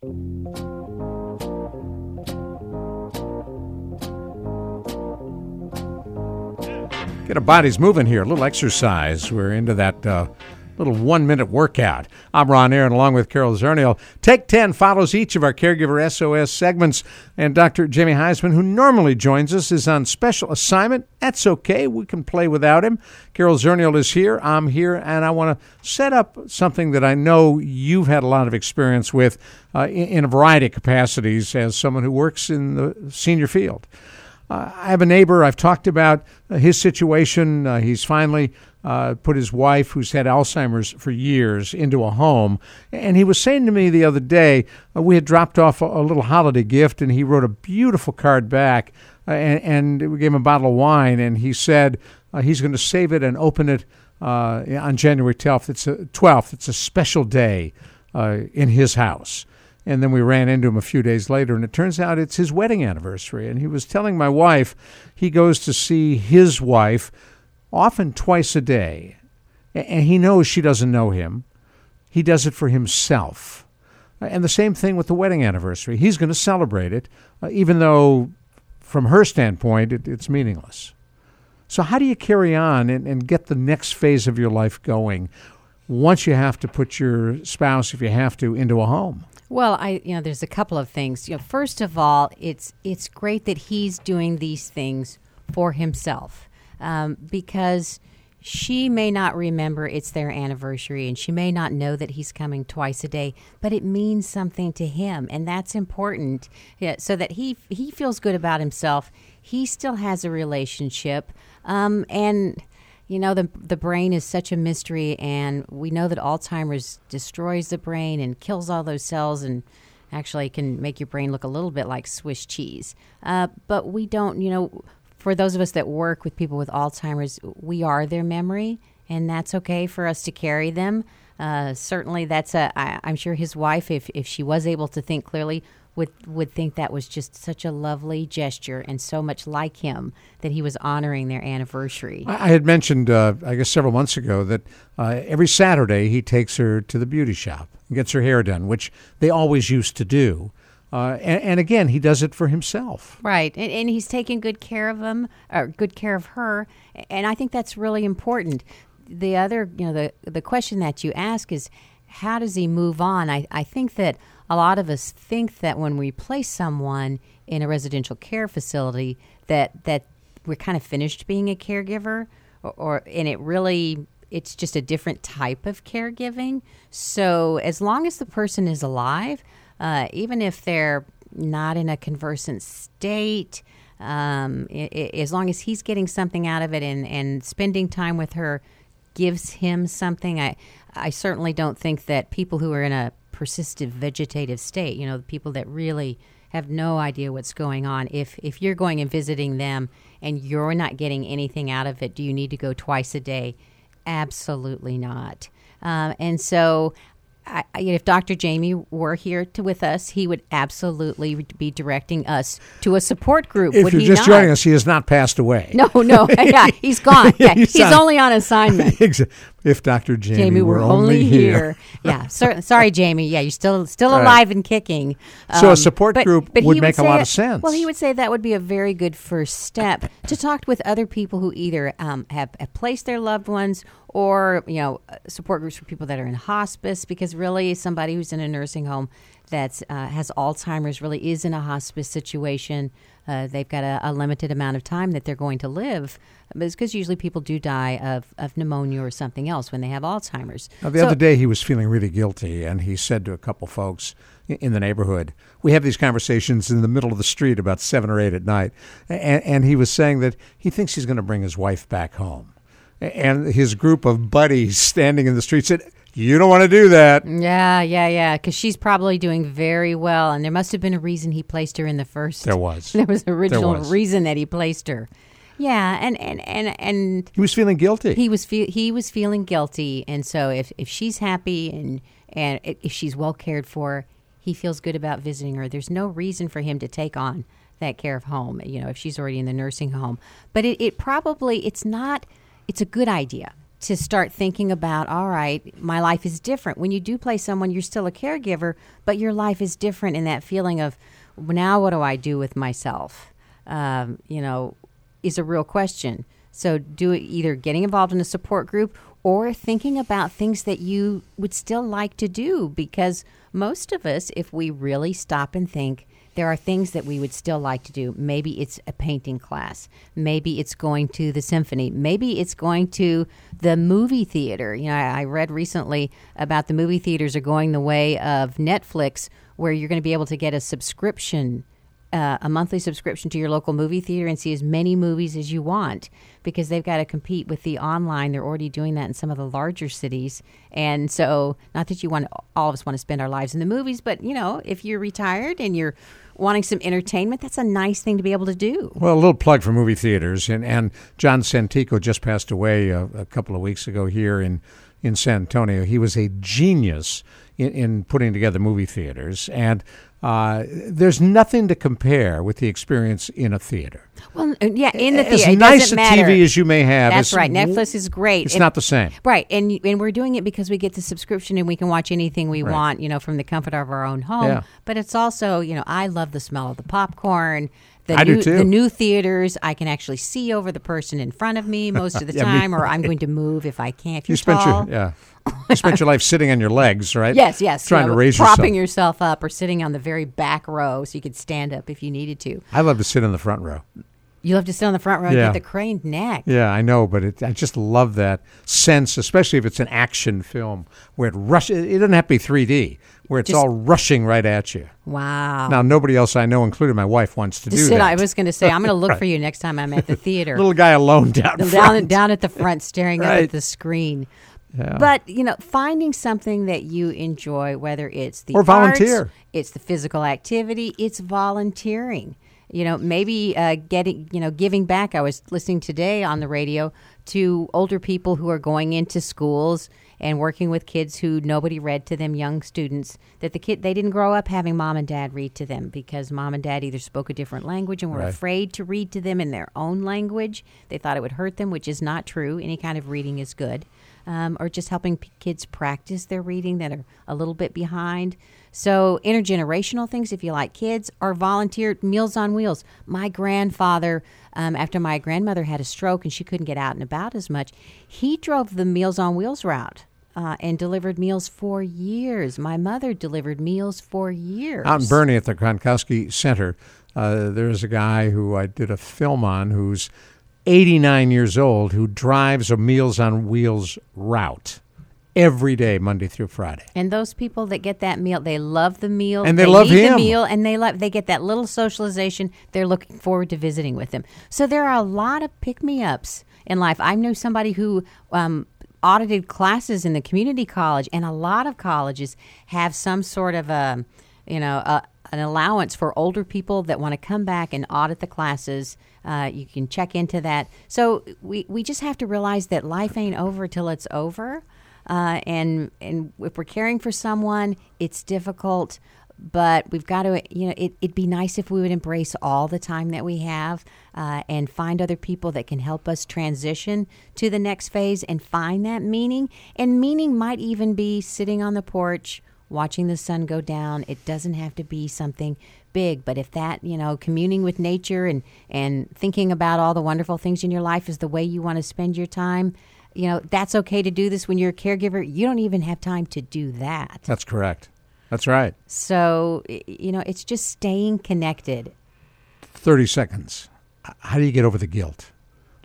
Get our bodies moving here. A little exercise. We're into that uh, little one minute workout. I'm Ron Aaron along with Carol Zernial. Take 10 follows each of our Caregiver SOS segments. And Dr. Jamie Huysman, who normally joins us, is on special assignment. That's okay. We can play without him. Carol Zernial is here. I'm here. And I want to set up something that I know you've had a lot of experience with uh, in a variety of capacities as someone who works in the senior field. Uh, I have a neighbor. I've talked about uh, his situation. Uh, he's finally uh, put his wife, who's had Alzheimer's for years, into a home. And he was saying to me the other day, uh, we had dropped off a, a, little holiday gift, and he wrote a beautiful card back. Uh, and, and, we gave him a bottle of wine, and he said he's going to save it and open it on January 12th. It's a 12th. It's a special day in his house. And then we ran into him a few days later, and it turns out it's his wedding anniversary. And he was telling my wife he goes to see his wife often twice a day. And he knows she doesn't know him. He does it for himself. And the same thing with the wedding anniversary. He's going to celebrate it, uh, even though, from her standpoint, it, it's meaningless. So, how do you carry on and, and get the next phase of your life going once you have to put your spouse, if you have to, into a home? Well, I you know there's a couple of things. You know, first of all, it's it's great that he's doing these things for himself um, because she may not remember it's their anniversary and she may not know that he's coming twice a day, but it means something to him, and that's important. Yeah, so that he he feels good about himself. He still has a relationship, um, and you know the the brain is such a mystery and we know that alzheimer's destroys the brain and kills all those cells and actually can make your brain look a little bit like swiss cheese. Uh, but we don't you know for those of us that work with people with alzheimer's we are their memory and that's okay for us to carry them. Uh, certainly that's a I, i'm sure his wife if, if she was able to think clearly would would think that was just such a lovely gesture and so much like him that he was honoring their anniversary. I had mentioned, uh, I guess, several months ago that uh, every Saturday he takes her to the beauty shop and gets her hair done, which they always used to do. Uh, and, and, again, he does it for himself. Right, and, and he's taking good care of him, or good care of her, and I think that's really important. The other, you know, the the question that you ask is, how does he move on? I, I think that a lot of us think that when we place someone in a residential care facility that that we're kind of finished being a caregiver or, or and it really it's just a different type of caregiving. So as long as the person is alive uh, even if they're not in a conversant state um, it, it, as long as he's getting something out of it and, and spending time with her gives him something I, I certainly don't think that people who are in a persistent vegetative state, you know, the people that really have no idea what's going on. If if you're going and visiting them and you're not getting anything out of it, do you need to go twice a day? Absolutely not. Um, and so I, if Dr. Jamie were here to, with us, he would absolutely be directing us to a support group. If would you're just not? joining us, he has not passed away. No, no, yeah, he's gone. Yeah, he's, he's only on assignment. if Dr. Jamie, Jamie were, were only here. yeah, so, sorry, Jamie. Yeah, you're still still alive right. and kicking. Um, so a um, support but, group but would make a lot of sense. Well, he would say that would be a very good first step to talk with other people who either um, have, have placed their loved ones or you know support groups for people that are in hospice because really somebody who's in a nursing home that uh, has Alzheimer's really is in a hospice situation. Uh, they've got a, a, limited amount of time that they're going to live. Because usually people do die of, of pneumonia or something else when they have Alzheimer's. Now, the so, other day he was feeling really guilty, and he said to a couple folks in the neighborhood, we have these conversations in the middle of the street about seven or eight at night, and, and he was saying that he thinks he's going to bring his wife back home and his group of buddies standing in the street said, you don't want to do that. Yeah, yeah, yeah. Because she's probably doing very well, and there must have been a reason he placed her in the first. There was. There was an original was. reason that he placed her. Yeah, and and and and he was feeling guilty. He was fe- he was feeling guilty, and so if if she's happy and and if she's well cared for, he feels good about visiting her. There's no reason for him to take on that care of home. You know, if she's already in the nursing home, but it, it probably it's not it's a good idea to start thinking about all right my life is different. When you do play someone you're still a caregiver but your life is different in that feeling of now what do i do with myself? Um, you know is a real question. So do either getting involved in a support group or thinking about things that you would still like to do because most of us if we really stop and think there are things that we would still like to do. Maybe it's a painting class. Maybe it's going to the symphony. Maybe it's going to the movie theater. You know, I, I read recently about the movie theaters are going the way of Netflix, where you're going to be able to get a subscription uh, a monthly subscription to your local movie theater and see as many movies as you want because they've got to compete with the online. They're already doing that in some of the larger cities. And so, not that you want all of us want to spend our lives in the movies, but you know, if you're retired and you're wanting some entertainment, that's a nice thing to be able to do. Well, a little plug for movie theaters. And, and John Santikos just passed away a, a couple of weeks ago here in, in San Antonio. He was a genius in, in putting together movie theaters. And uh, there's nothing to compare with the experience in a theater. Well, uh, yeah, in the as theater, it nice a matter. TV as you may have, That's right. Netflix is great. It's And- not the same. Right, and and we're doing it because we get the subscription and we can watch anything we Right. want, you know, from the comfort of our own home. Yeah. But it's also, you know, I love the smell of the popcorn. The I do new, too. The new theaters, I can actually see over the person in front of me most of the Yeah, me- time, or I'm going to move if I can't. If you're You spent tall, your yeah, you spent your life sitting on your legs, right? Yes, yes. trying you know, to raise propping yourself. yourself up or sitting on the very back row so you could stand up if you needed to. I love to sit in the front row. You love to sit on the front row and Yeah. get the craned neck. Yeah, I know, but it, I just love that sense, especially if it's an action film where it rushes. It doesn't have to be 3D, where it's Just- all rushing right at you. Wow. Now, nobody else I know, including my wife, wants to to do sit, that. I was going to say, I'm going to look for you next time I'm at the theater. Little guy alone down down front. down at the front staring up at the screen. Yeah. But you know, finding something that you enjoy, whether it's the Or volunteer. arts, it's the physical activity, it's volunteering. You know, maybe uh, getting, you know, giving back. I was listening today on the radio to older people who are going into schools and working with kids who nobody read to them, young students. That the kid they didn't grow up having mom and dad read to them because mom and dad either spoke a different language and were Right. afraid to read to them in their own language. They thought it would hurt them, which is not true. Any kind of reading is good. Um, or just helping p- kids practice their reading that are a little bit behind. So, intergenerational things, if you like kids, or volunteer Meals on Wheels. My grandfather, um, after my grandmother had a stroke and she couldn't get out and about as much, he drove the Meals on Wheels route. Uh, and delivered meals for years. My mother delivered meals for years. Out in Boerne at the Kronkosky Center, uh, there's a guy who I did a film on who's 89 years old who drives a Meals on Wheels route every day, Monday through Friday. And those people that get that meal, they love the meal, And they love him. the meal, and they love they get that little socialization. They're looking forward to visiting with them. So there are a lot of pick me ups in life. I know somebody who um, audited classes in the community college, and a lot of colleges have some sort of a you know a, an allowance for older people that want to come back and audit the classes. Uh, you can check into that. So we, we just have to realize that life ain't over till it's over. Uh, and and if we're caring for someone, it's difficult. But we've got to, you know, it, it'd be nice if we would embrace all the time that we have uh, and find other people that can help us transition to the next phase and find that meaning. And meaning might even be sitting on the porch, watching the sun go down. It doesn't have to be something big, but if that, you know, communing with nature and, and thinking about all the wonderful things in your life is the way you want to spend your time, you know, that's okay to do this when you're a caregiver. You don't even have time to do that. That's correct. That's right. So, you know, it's just staying connected. 30 seconds. How do you get over the guilt?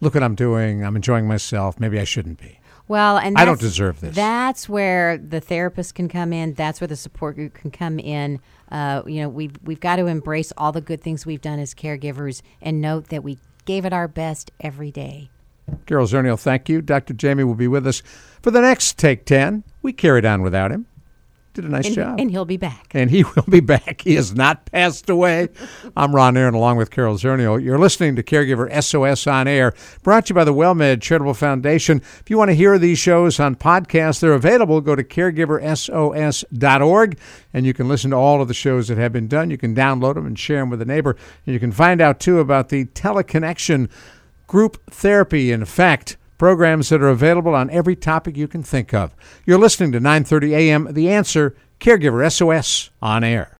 Look what I'm doing. I'm enjoying myself. Maybe I shouldn't be. Well, and I don't deserve this. That's where the therapist can come in. That's where the support group can come in. Uh, you know, we've we've got to embrace all the good things we've done as caregivers and note that we gave it our best every day. Carol Zernial, thank you. Dr. Jamie will be with us for the next Take 10. We carried on without him. Did a nice And, job. and he'll be back. and he will be back. He has not passed away. I'm Ron Aaron, along with Carol Zernial. You're listening to Caregiver SOS on Air, brought to you by the WellMed Charitable Foundation. If you want to hear these shows on podcast, they're available. Go to caregiversos.org, and you can listen to all of the shows that have been done. You can download them and share them with a neighbor. And you can find out, too, about the teleconnection group therapy. In fact, programs that are available on every topic you can think of. You're listening to 9:30 a.m. The Answer Caregiver SOS on air.